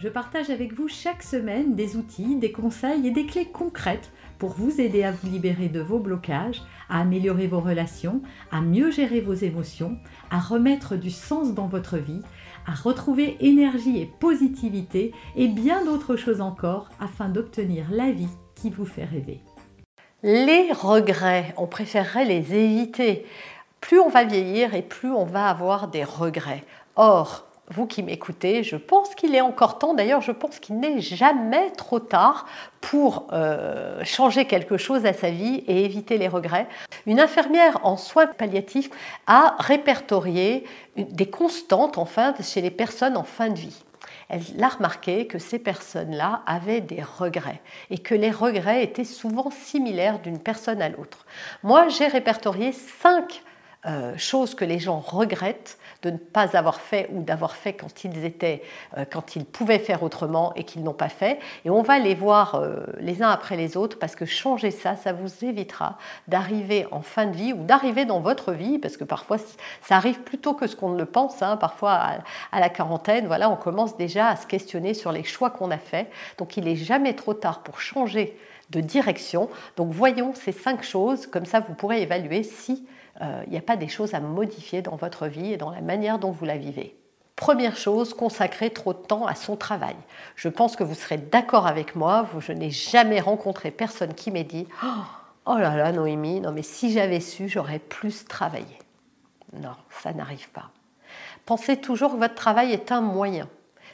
je partage avec vous chaque semaine des outils, des conseils et des clés concrètes pour vous aider à vous libérer de vos blocages, à améliorer vos relations, à mieux gérer vos émotions, à remettre du sens dans votre vie, à retrouver énergie et positivité et bien d'autres choses encore afin d'obtenir la vie qui vous fait rêver. Les regrets, on préférerait les éviter. Plus on va vieillir et plus on va avoir des regrets. Or, vous qui m'écoutez, je pense qu'il est encore temps, d'ailleurs je pense qu'il n'est jamais trop tard pour euh, changer quelque chose à sa vie et éviter les regrets. Une infirmière en soins palliatifs a répertorié des constantes enfin chez les personnes en fin de vie. Elle a remarqué que ces personnes-là avaient des regrets et que les regrets étaient souvent similaires d'une personne à l'autre. Moi, j'ai répertorié cinq euh, choses que les gens regrettent de ne pas avoir fait ou d'avoir fait quand ils étaient, euh, quand ils pouvaient faire autrement et qu'ils n'ont pas fait. Et on va les voir euh, les uns après les autres parce que changer ça, ça vous évitera d'arriver en fin de vie ou d'arriver dans votre vie parce que parfois ça arrive plus tôt que ce qu'on ne le pense. Hein. Parfois à, la quarantaine, voilà, on commence déjà à se questionner sur les choix qu'on a faits. Donc il n'est jamais trop tard pour changer de direction. Donc voyons ces cinq choses, comme ça vous pourrez évaluer si euh, il n'y a pas des choses à modifier dans votre vie et dans la manière dont vous la vivez. Première chose, consacrer trop de temps à son travail. Je pense que vous serez d'accord avec moi, je n'ai jamais rencontré personne qui m'ait dit Oh là là, Noémie, non mais si j'avais su, j'aurais plus travaillé. Non, ça n'arrive pas. Pensez toujours que votre travail est un moyen.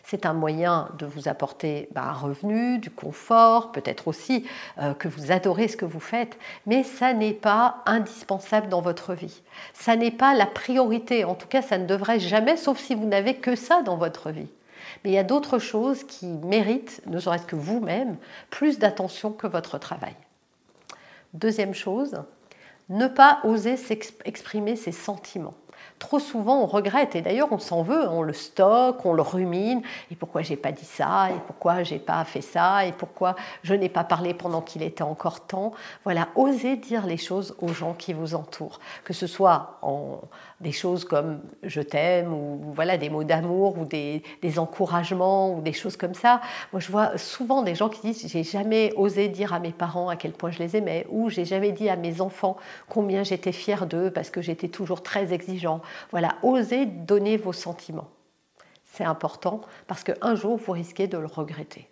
C'est un moyen de vous apporter bah, un revenu, du confort, peut-être aussi euh, que vous adorez ce que vous faites, mais ça n'est pas indispensable dans votre vie. Ça n'est pas la priorité, en tout cas ça ne devrait jamais, sauf si vous n'avez que ça dans votre vie. Mais il y a d'autres choses qui méritent, ne serait-ce que vous-même, plus d'attention que votre travail. Deuxième chose, ne pas oser s'exprimer ses sentiments. Trop souvent, on regrette et d'ailleurs, on s'en veut, on le stocke, on le rumine. Et pourquoi j'ai pas dit ça? Et pourquoi j'ai pas fait ça? Et pourquoi je n'ai pas parlé pendant qu'il était encore temps? Voilà, osez dire les choses aux gens qui vous entourent, que ce soit en des choses comme je t'aime ou voilà des mots d'amour ou des, des, encouragements ou des choses comme ça. Moi, je vois souvent des gens qui disent j'ai jamais osé dire à mes parents à quel point je les aimais ou j'ai jamais dit à mes enfants combien j'étais fière d'eux parce que j'étais toujours très Voilà, osez donner vos sentiments. C'est important parce qu'un jour, vous risquez de le regretter.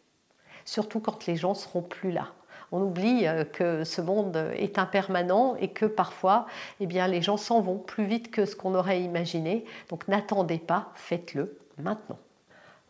Surtout quand les gens seront plus là. On oublie euh, que ce monde est impermanent et que parfois, eh bien, les gens s'en vont plus vite que ce qu'on aurait imaginé. Donc n'attendez pas, faites-le maintenant.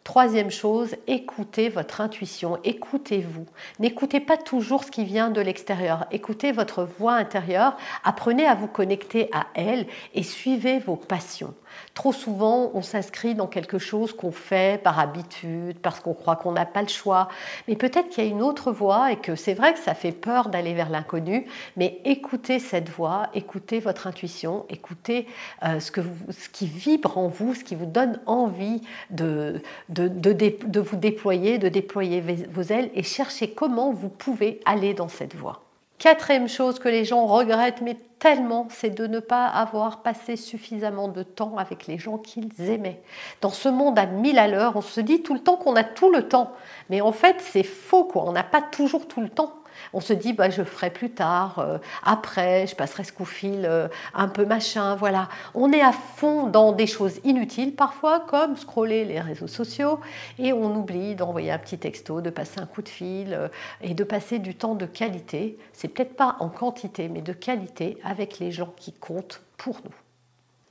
Troisième chose, écoutez votre intuition, écoutez-vous. N'écoutez pas toujours ce qui vient de l'extérieur, écoutez votre voix intérieure, apprenez à vous connecter à elle et suivez vos passions. Trop souvent, on s'inscrit dans quelque chose qu'on fait par habitude, parce qu'on croit qu'on n'a pas le choix. Mais peut-être qu'il y a une autre voie et que c'est vrai que ça fait peur d'aller vers l'inconnu, mais écoutez cette voix, écoutez votre intuition, écoutez euh, ce, que ce qui vibre en vous, ce qui vous donne envie de, de, vous déployer, de déployer vos ailes et cherchez comment vous pouvez aller dans cette voie. Quatrième chose que les gens regrettent, mais tellement, c'est de ne pas avoir passé suffisamment de temps avec les gens qu'ils aimaient. Dans ce monde à mille à l'heure, on se dit tout le temps qu'on a tout le temps. Mais en fait, c'est faux, quoi. On n'a pas toujours tout le temps. On se dit, bah, je ferai plus tard, euh, après, je passerai ce coup fil euh, un peu machin, voilà. On est à fond dans des choses inutiles parfois, comme scroller les réseaux sociaux, et on oublie d'envoyer un petit texto, de passer un coup de fil euh, et de passer du temps de qualité. C'est peut-être pas en quantité, mais de qualité avec les gens qui comptent pour nous.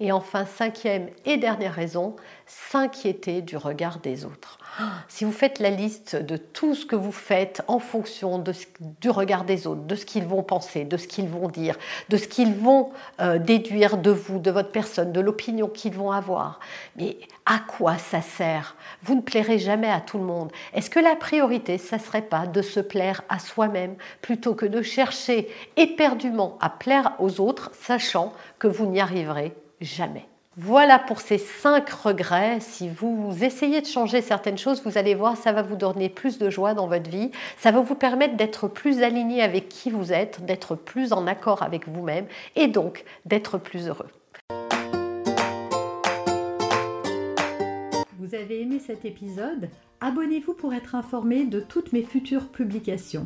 Et enfin, cinquième et dernière raison, s'inquiéter du regard des autres. Si vous faites la liste de tout ce que vous faites en fonction du regard des autres, de ce qu'ils vont penser, de ce qu'ils vont dire, de ce qu'ils vont euh, déduire de vous, de votre personne, de l'opinion qu'ils vont avoir, mais à quoi ça sert? Vous ne plairez jamais à tout le monde. Est-ce que la priorité, ça ne serait pas de se plaire à soi-même plutôt que de chercher éperdument à plaire aux autres, sachant que vous n'y arriverez jamais voilà pour ces cinq regrets. Si vous essayez de changer certaines choses, vous allez voir, ça va vous donner plus de joie dans votre vie. Ça va vous permettre d'être plus aligné avec qui vous êtes, d'être plus en accord avec vous-même et donc d'être plus heureux. Vous avez aimé cet épisode? Abonnez-vous pour être informé de toutes mes futures publications.